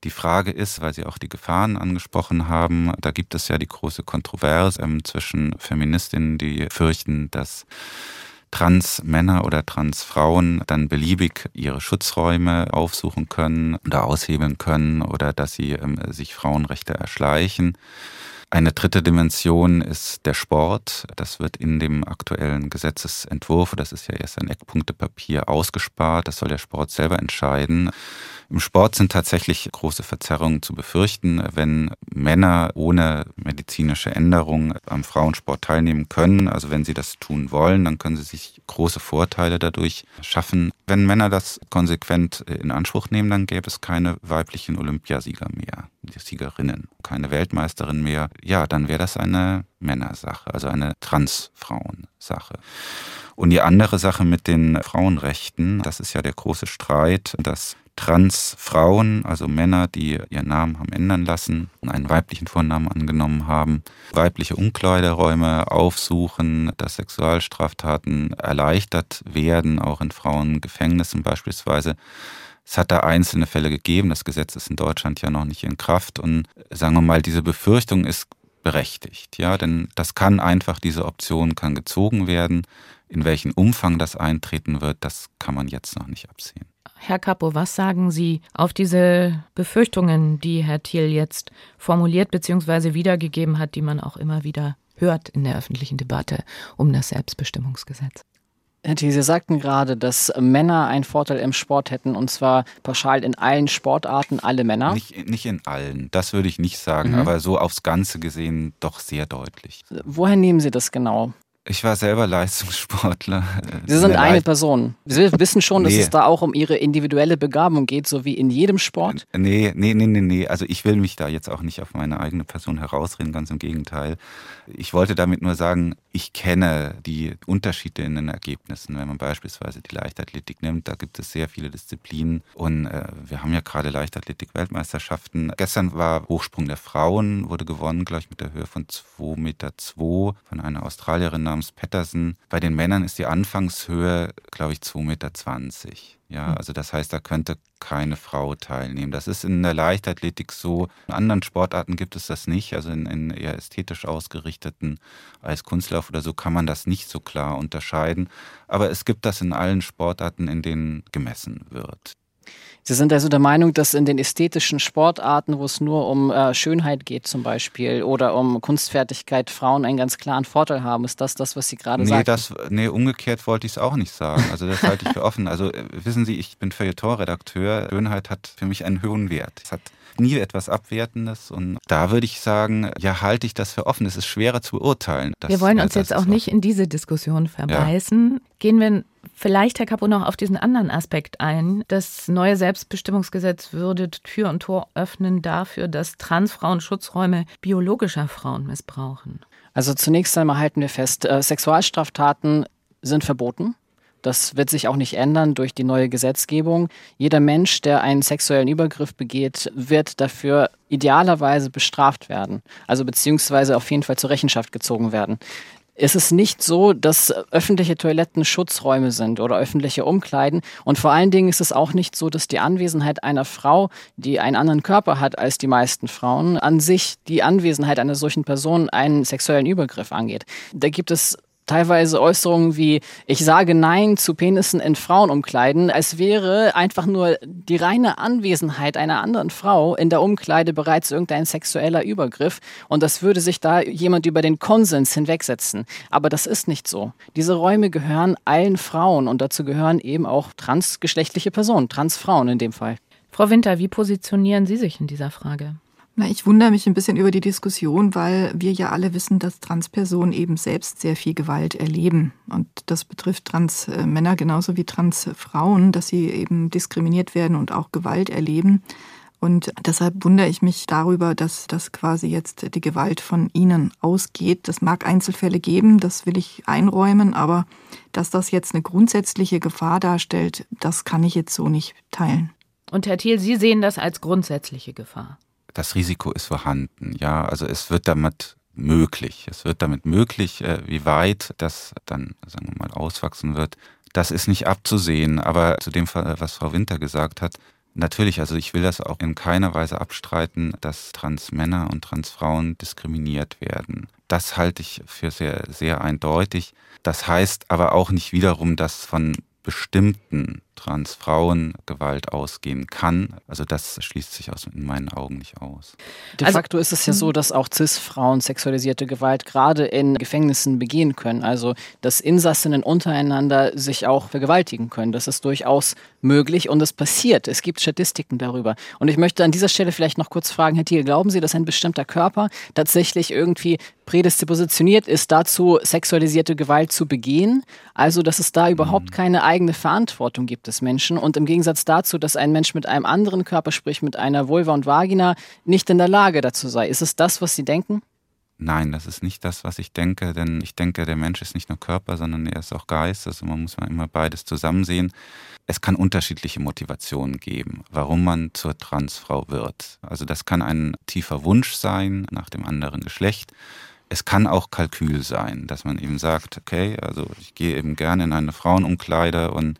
Die Frage ist, weil Sie auch die Gefahren angesprochen haben, da gibt es ja die große Kontroverse ähm, zwischen Feministinnen, die fürchten, dass Transmänner oder Transfrauen dann beliebig ihre Schutzräume aufsuchen können oder aushebeln können oder dass sie ähm, sich Frauenrechte erschleichen. Eine dritte Dimension ist der Sport. Das wird in dem aktuellen Gesetzesentwurf, das ist ja erst ein Eckpunktepapier, ausgespart. Das soll der Sport selber entscheiden. Im Sport sind tatsächlich große Verzerrungen zu befürchten, wenn Männer ohne medizinische Änderung am Frauensport teilnehmen können. Also wenn sie das tun wollen, dann können sie sich große Vorteile dadurch schaffen. Wenn Männer das konsequent in Anspruch nehmen, dann gäbe es keine weiblichen Olympiasieger mehr, Siegerinnen, keine Weltmeisterin mehr. Ja, dann wäre das eine Männersache, also eine Transfrauensache. Und die andere Sache mit den Frauenrechten, das ist ja der große Streit, dass Transfrauen, also Männer, die ihren Namen haben ändern lassen und einen weiblichen Vornamen angenommen haben, weibliche Umkleideräume aufsuchen, dass Sexualstraftaten erleichtert werden, auch in Frauengefängnissen beispielsweise. Es hat da einzelne Fälle gegeben. Das Gesetz ist in Deutschland ja noch nicht in Kraft. Und sagen wir mal, diese Befürchtung ist berechtigt. Ja, denn das kann einfach, diese Option kann gezogen werden. In welchem Umfang das eintreten wird, das kann man jetzt noch nicht absehen. Herr Kapo, was sagen Sie auf diese Befürchtungen, die Herr Thiel jetzt formuliert bzw. wiedergegeben hat, die man auch immer wieder hört in der öffentlichen Debatte um das Selbstbestimmungsgesetz? Herr Thiel, Sie sagten gerade, dass Männer einen Vorteil im Sport hätten und zwar pauschal in allen Sportarten, alle Männer. Nicht, nicht in allen, das würde ich nicht sagen, mhm. aber so aufs Ganze gesehen doch sehr deutlich. Woher nehmen Sie das genau? Ich war selber Leistungssportler. [laughs] Sie sind eine Leicht Person. Sie wissen schon, dass nee. es da auch um Ihre individuelle Begabung geht, so wie in jedem Sport? Nee, nee, nee, nee, nee. Also ich will mich da jetzt auch nicht auf meine eigene Person herausreden, ganz im Gegenteil. Ich wollte damit nur sagen, ich kenne die Unterschiede in den Ergebnissen. Wenn man beispielsweise die Leichtathletik nimmt, da gibt es sehr viele Disziplinen und äh, wir haben ja gerade Leichtathletik-Weltmeisterschaften. Gestern war Hochsprung der Frauen, wurde gewonnen, glaube ich, mit der Höhe von 2,2 Meter von einer Australierin namens Patterson. Bei den Männern ist die Anfangshöhe, glaube ich, 2,20 Meter. Ja, hm. also das heißt, da könnte keine Frau teilnehmen. Das ist in der Leichtathletik so. In anderen Sportarten gibt es das nicht. Also in, in eher ästhetisch ausgerichteten als Kunstlauf oder so kann man das nicht so klar unterscheiden. Aber es gibt das in allen Sportarten, in denen gemessen wird. Sie sind also der Meinung, dass in den ästhetischen Sportarten, wo es nur um äh, Schönheit geht zum Beispiel oder um Kunstfertigkeit, Frauen einen ganz klaren Vorteil haben. Ist das das, was Sie gerade nee, sagen? Das, nee, umgekehrt wollte ich es auch nicht sagen. Also das halte ich für [laughs] offen. Also äh, wissen Sie, ich bin Feuilleton-Redakteur. Schönheit hat für mich einen hohen Wert. Es hat nie etwas Abwertendes. Und da würde ich sagen, ja, halte ich das für offen. Es ist schwerer zu beurteilen. Wir wollen uns jetzt auch nicht in diese Diskussion verbeißen. Ja. Gehen wir vielleicht, Herr Capo, noch auf diesen anderen Aspekt ein. Das neue Selbstbestimmungsgesetz würde Tür und Tor öffnen dafür, dass Transfrauen Schutzräume biologischer Frauen missbrauchen. Also zunächst einmal halten wir fest, äh, Sexualstraftaten sind verboten. Das wird sich auch nicht ändern durch die neue Gesetzgebung. Jeder Mensch, der einen sexuellen Übergriff begeht, wird dafür idealerweise bestraft werden. Also beziehungsweise auf jeden Fall zur Rechenschaft gezogen werden. Es ist nicht so, dass öffentliche Toiletten Schutzräume sind oder öffentliche Umkleiden. Und vor allen Dingen ist es auch nicht so, dass die Anwesenheit einer Frau, die einen anderen Körper hat als die meisten Frauen, an sich die Anwesenheit einer solchen Person einen sexuellen Übergriff angeht. Da gibt es teilweise Äußerungen wie, ich sage Nein zu Penissen in Frauenumkleiden, als wäre einfach nur die reine Anwesenheit einer anderen Frau in der Umkleide bereits irgendein sexueller Übergriff und das würde sich da jemand über den Konsens hinwegsetzen. Aber das ist nicht so. Diese Räume gehören allen Frauen und dazu gehören eben auch transgeschlechtliche Personen, Transfrauen in dem Fall. Frau Winter, wie positionieren Sie sich in dieser Frage? Na, ich wundere mich ein bisschen über die Diskussion, weil wir ja alle wissen, dass Transpersonen eben selbst sehr viel Gewalt erleben. Und das betrifft Transmänner genauso wie Transfrauen, dass sie eben diskriminiert werden und auch Gewalt erleben. Und deshalb wundere ich mich darüber, dass das quasi jetzt die Gewalt von ihnen ausgeht. Das mag Einzelfälle geben, das will ich einräumen, aber dass das jetzt eine grundsätzliche Gefahr darstellt, das kann ich jetzt so nicht teilen. Und Herr Thiel, Sie sehen das als grundsätzliche Gefahr das Risiko ist vorhanden. Ja, also es wird damit möglich. Es wird damit möglich, äh, wie weit das dann, sagen wir mal, auswachsen wird. Das ist nicht abzusehen. Aber zu dem was Frau Winter gesagt hat, natürlich, also ich will das auch in keiner Weise abstreiten, dass Transmänner und Transfrauen diskriminiert werden. Das halte ich für sehr, sehr eindeutig. Das heißt aber auch nicht wiederum, dass von bestimmten Transfrauen Gewalt ausgehen kann. Also das schließt sich aus, in meinen Augen nicht aus. De also, facto ist es ja so, dass auch CIS-Frauen sexualisierte Gewalt gerade in Gefängnissen begehen können. Also dass Insassinnen untereinander sich auch vergewaltigen können. Das ist durchaus möglich und es passiert. Es gibt Statistiken darüber. Und ich möchte an dieser Stelle vielleicht noch kurz fragen, Herr Thiel, glauben Sie, dass ein bestimmter Körper tatsächlich irgendwie prädispositioniert ist dazu, sexualisierte Gewalt zu begehen? Also dass es da überhaupt mhm. keine eigene Verantwortung gibt des Menschen und im Gegensatz dazu, dass ein Mensch mit einem anderen Körper, sprich mit einer Vulva und Vagina, nicht in der Lage dazu sei. Ist es das, was Sie denken? Nein, das ist nicht das, was ich denke, denn ich denke, der Mensch ist nicht nur Körper, sondern er ist auch Geist. Also man muss immer beides zusammen sehen. Es kann unterschiedliche Motivationen geben, warum man zur Transfrau wird. Also das kann ein tiefer Wunsch sein nach dem anderen Geschlecht. Es kann auch Kalkül sein, dass man eben sagt, okay, also ich gehe eben gerne in eine Frauenumkleide und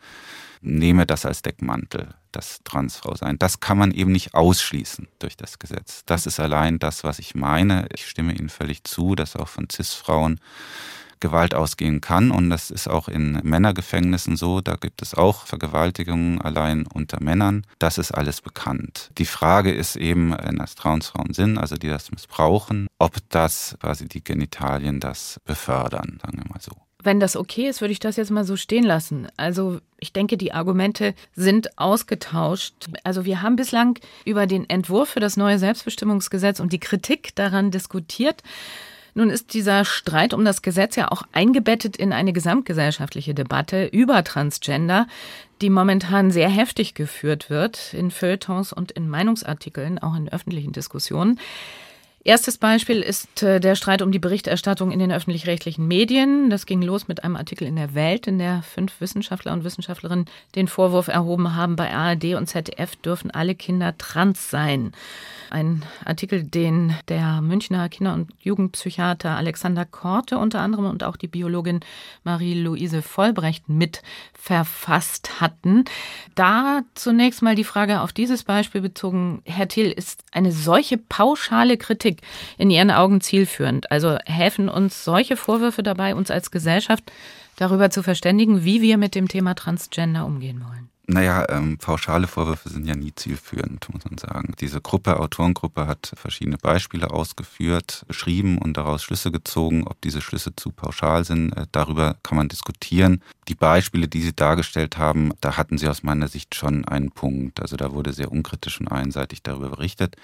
nehme das als Deckmantel, das Transfrau sein. Das kann man eben nicht ausschließen durch das Gesetz. Das ist allein das, was ich meine. Ich stimme Ihnen völlig zu, dass auch von CIS-Frauen Gewalt ausgehen kann. Und das ist auch in Männergefängnissen so. Da gibt es auch Vergewaltigungen allein unter Männern. Das ist alles bekannt. Die Frage ist eben, wenn das Transfrauen sind, also die das missbrauchen, ob das quasi die Genitalien das befördern, sagen wir mal so. Wenn das okay ist, würde ich das jetzt mal so stehen lassen. Also ich denke, die Argumente sind ausgetauscht. Also wir haben bislang über den Entwurf für das neue Selbstbestimmungsgesetz und die Kritik daran diskutiert. Nun ist dieser Streit um das Gesetz ja auch eingebettet in eine gesamtgesellschaftliche Debatte über Transgender, die momentan sehr heftig geführt wird in Feuilletons und in Meinungsartikeln, auch in öffentlichen Diskussionen. Erstes Beispiel ist äh, der Streit um die Berichterstattung in den öffentlich-rechtlichen Medien. Das ging los mit einem Artikel in der Welt, in der fünf Wissenschaftler und Wissenschaftlerinnen den Vorwurf erhoben haben, bei ARD und ZDF dürfen alle Kinder trans sein. Ein Artikel, den der Münchner Kinder- und Jugendpsychiater Alexander Korte unter anderem und auch die Biologin Marie-Louise Vollbrecht mit verfasst hatten. Da zunächst mal die Frage auf dieses Beispiel bezogen. Herr Thiel, ist eine solche pauschale Kritik in Ihren Augen zielführend? Also helfen uns solche Vorwürfe dabei, uns als Gesellschaft darüber zu verständigen, wie wir mit dem Thema Transgender umgehen wollen? Naja, ähm, pauschale Vorwürfe sind ja nie zielführend, muss man sagen. Diese Gruppe, Autorengruppe, hat verschiedene Beispiele ausgeführt, beschrieben und daraus Schlüsse gezogen. Ob diese Schlüsse zu pauschal sind, äh, darüber kann man diskutieren. Die Beispiele, die Sie dargestellt haben, da hatten Sie aus meiner Sicht schon einen Punkt. Also da wurde sehr unkritisch und einseitig darüber berichtet.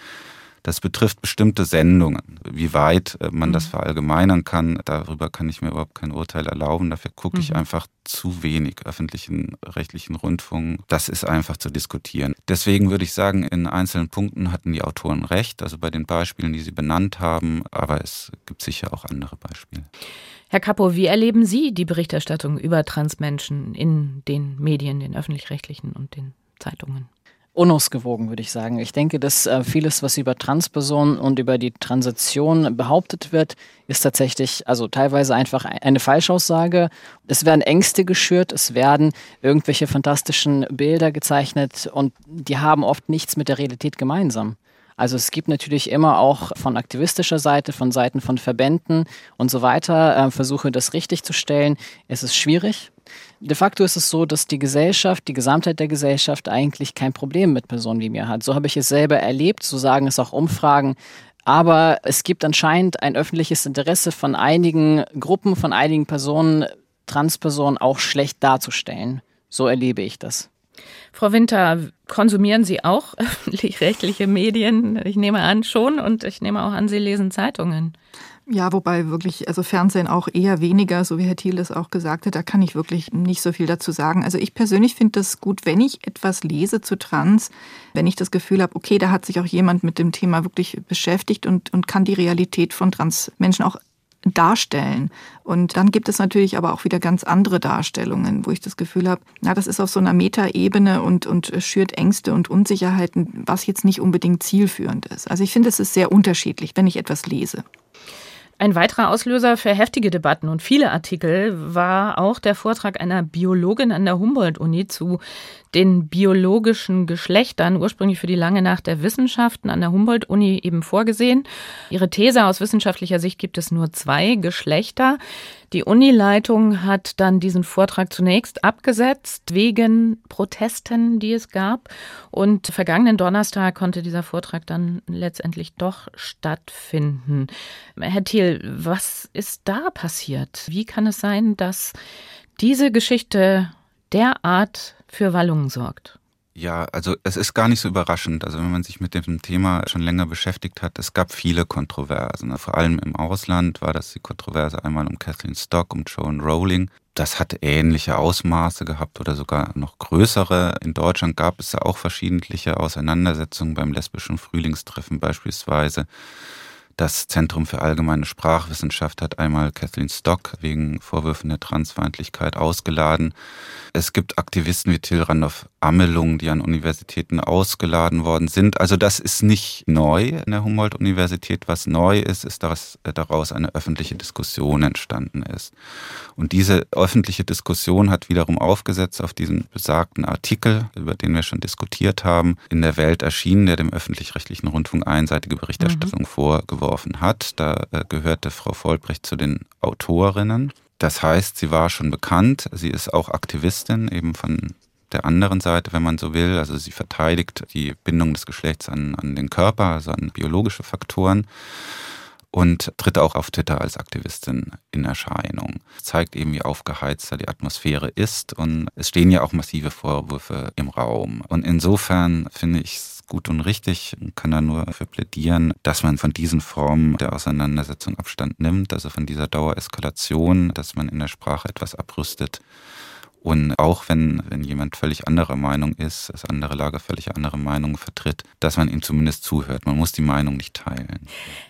Das betrifft bestimmte Sendungen. Wie weit äh, man mhm. das verallgemeinern kann, darüber kann ich mir überhaupt kein Urteil erlauben. Dafür gucke mhm. ich einfach zu wenig öffentlichen rechtlichen Rundfunk. Das ist einfach zu diskutieren. Deswegen würde ich sagen, in einzelnen Punkten hatten die Autoren recht, also bei den Beispielen, die sie benannt haben, aber es gibt sicher auch andere Beispiele. Herr Kapo, wie erleben Sie die Berichterstattung über Transmenschen in den Medien, den öffentlich-rechtlichen und den Zeitungen? Unausgewogen, würde ich sagen. Ich denke, dass äh, vieles, was über Transpersonen und über die Transition behauptet wird, ist tatsächlich, also teilweise einfach eine Falschaussage. Es werden Ängste geschürt, es werden irgendwelche fantastischen Bilder gezeichnet und die haben oft nichts mit der Realität gemeinsam. Also es gibt natürlich immer auch von aktivistischer Seite, von Seiten von Verbänden und so weiter äh, Versuche, das richtig zu stellen. Es ist schwierig. De facto ist es so, dass die Gesellschaft, die Gesamtheit der Gesellschaft eigentlich kein Problem mit Personen wie mir hat. So habe ich es selber erlebt, so sagen es auch Umfragen. Aber es gibt anscheinend ein öffentliches Interesse von einigen Gruppen, von einigen Personen, Transpersonen auch schlecht darzustellen. So erlebe ich das. Frau Winter, konsumieren Sie auch öffentlich-rechtliche Medien? Ich nehme an schon und ich nehme auch an, Sie lesen Zeitungen. Ja, wobei wirklich, also Fernsehen auch eher weniger, so wie Herr Thiel es auch gesagt hat, da kann ich wirklich nicht so viel dazu sagen. Also ich persönlich finde das gut, wenn ich etwas lese zu Trans, wenn ich das Gefühl habe, okay, da hat sich auch jemand mit dem Thema wirklich beschäftigt und, und kann die Realität von Transmenschen auch darstellen. Und dann gibt es natürlich aber auch wieder ganz andere Darstellungen, wo ich das Gefühl habe, na, das ist auf so einer Metaebene und, und schürt Ängste und Unsicherheiten, was jetzt nicht unbedingt zielführend ist. Also ich finde, es ist sehr unterschiedlich, wenn ich etwas lese. Ein weiterer Auslöser für heftige Debatten und viele Artikel war auch der Vortrag einer Biologin an der Humboldt-Uni zu den biologischen Geschlechtern, ursprünglich für die lange Nacht der Wissenschaften an der Humboldt-Uni eben vorgesehen. Ihre These aus wissenschaftlicher Sicht gibt es nur zwei Geschlechter. Die Unileitung hat dann diesen Vortrag zunächst abgesetzt wegen Protesten, die es gab. Und vergangenen Donnerstag konnte dieser Vortrag dann letztendlich doch stattfinden. Herr Thiel, was ist da passiert? Wie kann es sein, dass diese Geschichte derart für Wallungen sorgt? Ja, also es ist gar nicht so überraschend. Also wenn man sich mit dem Thema schon länger beschäftigt hat, es gab viele Kontroversen. Vor allem im Ausland war das die Kontroverse einmal um Kathleen Stock, um Joan Rowling. Das hat ähnliche Ausmaße gehabt oder sogar noch größere. In Deutschland gab es ja auch verschiedentliche Auseinandersetzungen beim lesbischen Frühlingstreffen beispielsweise. Das Zentrum für allgemeine Sprachwissenschaft hat einmal Kathleen Stock wegen Vorwürfen der Transfeindlichkeit ausgeladen. Es gibt Aktivisten wie Till Randolph Ammelung, die an Universitäten ausgeladen worden sind. Also das ist nicht neu in der Humboldt-Universität. Was neu ist, ist, dass daraus eine öffentliche Diskussion entstanden ist. Und diese öffentliche Diskussion hat wiederum aufgesetzt auf diesen besagten Artikel, über den wir schon diskutiert haben, in der Welt erschienen, der dem öffentlich-rechtlichen Rundfunk einseitige Berichterstattung mhm. vorgeworfen geworfen hat. Da äh, gehörte Frau Vollbrecht zu den Autorinnen. Das heißt, sie war schon bekannt. Sie ist auch Aktivistin, eben von der anderen Seite, wenn man so will. Also sie verteidigt die Bindung des Geschlechts an, an den Körper, also an biologische Faktoren und tritt auch auf Twitter als Aktivistin in Erscheinung. Zeigt eben, wie aufgeheizter die Atmosphäre ist und es stehen ja auch massive Vorwürfe im Raum. Und insofern finde ich es gut und richtig, kann da nur für plädieren, dass man von diesen Formen der Auseinandersetzung Abstand nimmt, also von dieser Dauereskalation, dass man in der Sprache etwas abrüstet Und auch wenn, wenn jemand völlig anderer Meinung ist, das andere Lager völlig andere Meinungen vertritt, dass man ihm zumindest zuhört. Man muss die Meinung nicht teilen.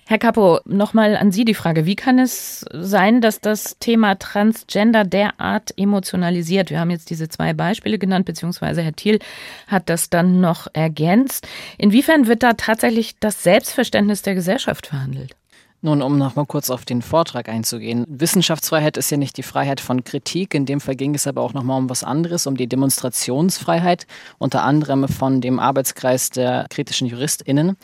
Herr Capo, nochmal an Sie die Frage. Wie kann es sein, dass das Thema Transgender derart emotionalisiert? Wir haben jetzt diese zwei Beispiele genannt, beziehungsweise Herr Thiel hat das dann noch ergänzt. Inwiefern wird da tatsächlich das Selbstverständnis der Gesellschaft verhandelt? Nun, um noch mal kurz auf den Vortrag einzugehen. Wissenschaftsfreiheit ist ja nicht die Freiheit von Kritik. In dem Fall ging es aber auch noch mal um was anderes, um die Demonstrationsfreiheit, unter anderem von dem Arbeitskreis der kritischen JuristInnen.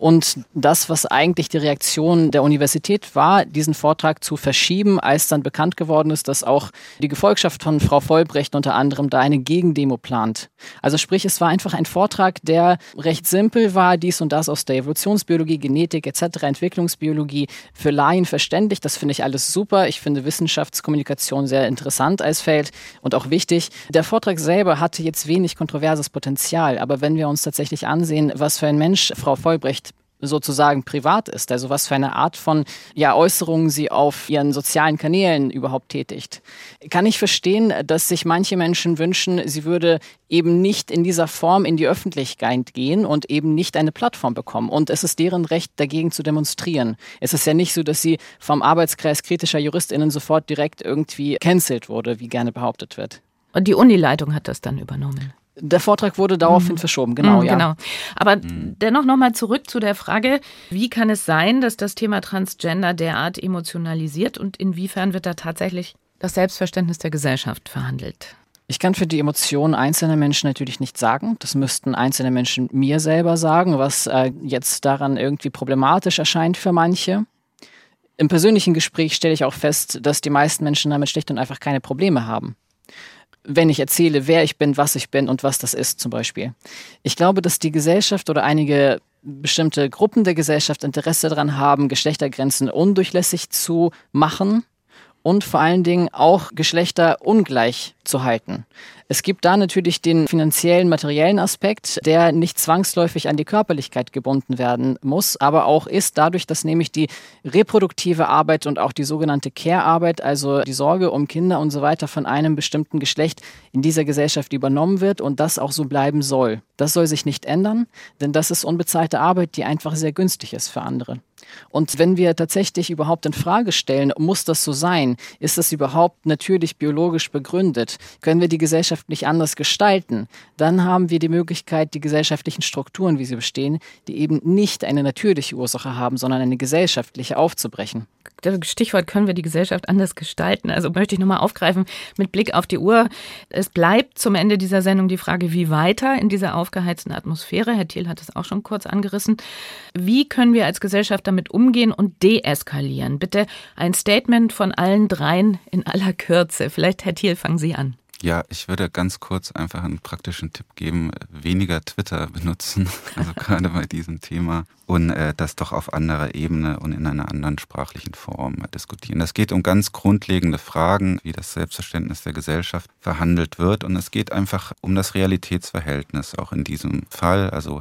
Und das, was eigentlich die Reaktion der Universität war, diesen Vortrag zu verschieben, als dann bekannt geworden ist, dass auch die Gefolgschaft von Frau Vollbrecht unter anderem da eine Gegendemo plant. Also sprich, es war einfach ein Vortrag, der recht simpel war, dies und das aus der Evolutionsbiologie, Genetik etc., Entwicklungsbiologie für Laien verständlich. Das finde ich alles super. Ich finde Wissenschaftskommunikation sehr interessant als Feld und auch wichtig. Der Vortrag selber hatte jetzt wenig kontroverses Potenzial, aber wenn wir uns tatsächlich ansehen, was für ein Mensch Frau Vollbrecht sozusagen privat ist, also was für eine Art von ja, Äußerungen sie auf ihren sozialen Kanälen überhaupt tätigt. Kann ich verstehen, dass sich manche Menschen wünschen, sie würde eben nicht in dieser Form in die Öffentlichkeit gehen und eben nicht eine Plattform bekommen. Und es ist deren Recht, dagegen zu demonstrieren. Es ist ja nicht so, dass sie vom Arbeitskreis kritischer JuristInnen sofort direkt irgendwie cancelled wurde, wie gerne behauptet wird. Und die Unileitung hat das dann übernommen. Der Vortrag wurde daraufhin mhm. verschoben, genau, mhm, ja. Genau. Aber mhm. dennoch nochmal zurück zu der Frage, wie kann es sein, dass das Thema Transgender derart emotionalisiert und inwiefern wird da tatsächlich das Selbstverständnis der Gesellschaft verhandelt? Ich kann für die Emotionen einzelner Menschen natürlich nicht sagen. Das müssten einzelne Menschen mir selber sagen, was äh, jetzt daran irgendwie problematisch erscheint für manche. Im persönlichen Gespräch stelle ich auch fest, dass die meisten Menschen damit schlicht und einfach keine Probleme haben wenn ich erzähle, wer ich bin, was ich bin und was das ist zum Beispiel. Ich glaube, dass die Gesellschaft oder einige bestimmte Gruppen der Gesellschaft Interesse daran haben, Geschlechtergrenzen undurchlässig zu machen und vor allen Dingen auch Geschlechter ungleich zu halten. Es gibt da natürlich den finanziellen, materiellen Aspekt, der nicht zwangsläufig an die Körperlichkeit gebunden werden muss, aber auch ist dadurch, dass nämlich die reproduktive Arbeit und auch die sogenannte Care-Arbeit, also die Sorge um Kinder und so weiter von einem bestimmten Geschlecht in dieser Gesellschaft übernommen wird und das auch so bleiben soll. Das soll sich nicht ändern, denn das ist unbezahlte Arbeit, die einfach sehr günstig ist für andere. Und wenn wir tatsächlich überhaupt in Frage stellen, muss das so sein? Ist das überhaupt natürlich biologisch begründet? Können wir die Gesellschaft nicht anders gestalten? Dann haben wir die Möglichkeit, die gesellschaftlichen Strukturen, wie sie bestehen, die eben nicht eine natürliche Ursache haben, sondern eine gesellschaftliche aufzubrechen. Stichwort können wir die Gesellschaft anders gestalten. Also möchte ich nochmal aufgreifen mit Blick auf die Uhr. Es bleibt zum Ende dieser Sendung die Frage, wie weiter in dieser aufgeheizten Atmosphäre. Herr Thiel hat es auch schon kurz angerissen. Wie können wir als Gesellschaft damit umgehen und deeskalieren? Bitte ein Statement von allen dreien in aller Kürze. Vielleicht, Herr Thiel, fangen Sie an. Ja, ich würde ganz kurz einfach einen praktischen Tipp geben, weniger Twitter benutzen, [laughs] also gerade bei diesem Thema und äh, das doch auf anderer Ebene und in einer anderen sprachlichen Form diskutieren. Es geht um ganz grundlegende Fragen, wie das Selbstverständnis der Gesellschaft verhandelt wird und es geht einfach um das Realitätsverhältnis auch in diesem Fall, also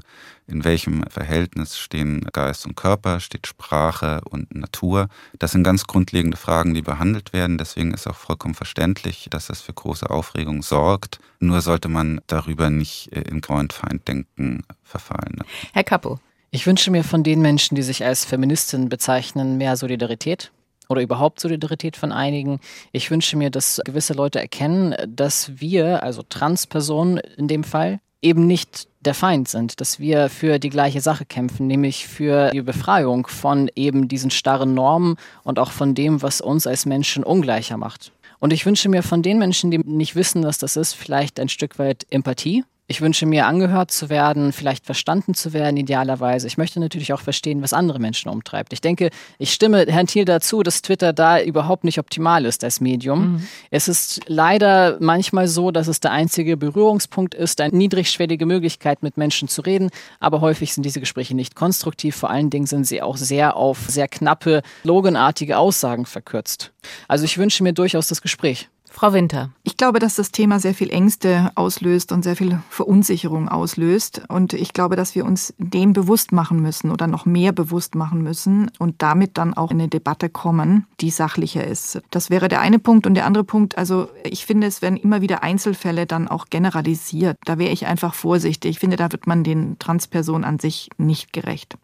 in welchem Verhältnis stehen Geist und Körper, steht Sprache und Natur. Das sind ganz grundlegende Fragen, die behandelt werden. Deswegen ist auch vollkommen verständlich, dass das für große Aufregung sorgt. Nur sollte man darüber nicht äh, in Freund-Feind-Denken verfallen. Herr Kapo. Ich wünsche mir von den Menschen, die sich als Feministin bezeichnen, mehr Solidarität oder überhaupt Solidarität von einigen. Ich wünsche mir, dass gewisse Leute erkennen, dass wir, also Transpersonen in dem Fall, eben nicht der Feind sind, dass wir für die gleiche Sache kämpfen, nämlich für die Befreiung von eben diesen starren Normen und auch von dem, was uns als Menschen ungleicher macht. Und ich wünsche mir von den Menschen, die nicht wissen, was das ist, vielleicht ein Stück weit Empathie, ich wünsche mir, angehört zu werden, vielleicht verstanden zu werden, idealerweise. Ich möchte natürlich auch verstehen, was andere Menschen umtreibt. Ich denke, ich stimme Herrn Thiel dazu, dass Twitter da überhaupt nicht optimal ist als Medium. Mhm. Es ist leider manchmal so, dass es der einzige Berührungspunkt ist, eine niedrigschwellige Möglichkeit, mit Menschen zu reden. Aber häufig sind diese Gespräche nicht konstruktiv. Vor allen Dingen sind sie auch sehr auf sehr knappe, loganartige Aussagen verkürzt. Also ich wünsche mir durchaus das Gespräch. Frau Winter. Ich glaube, dass das Thema sehr viel Ängste auslöst und sehr viel Verunsicherung auslöst. Und ich glaube, dass wir uns dem bewusst machen müssen oder noch mehr bewusst machen müssen und damit dann auch in eine Debatte kommen, die sachlicher ist. Das wäre der eine Punkt. Und der andere Punkt, also ich finde, es werden immer wieder Einzelfälle dann auch generalisiert. Da wäre ich einfach vorsichtig. Ich finde, da wird man den Transpersonen an sich nicht gerecht.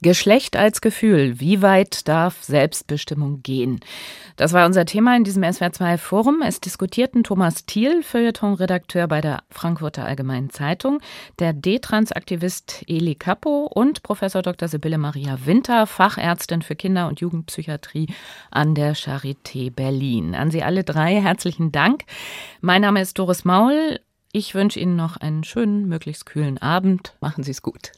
Geschlecht als Gefühl. Wie weit darf Selbstbestimmung gehen? Das war unser Thema in diesem SWR2 Forum. Es diskutierten Thomas Thiel, Feuilleton-Redakteur bei der Frankfurter Allgemeinen Zeitung, der D-Trans-Aktivist Eli Kapo und Professor Dr. Sibylle Maria Winter, Fachärztin für Kinder- und Jugendpsychiatrie an der Charité Berlin. An Sie alle drei herzlichen Dank. Mein Name ist Doris Maul. Ich wünsche Ihnen noch einen schönen, möglichst kühlen Abend. Machen Sie es gut.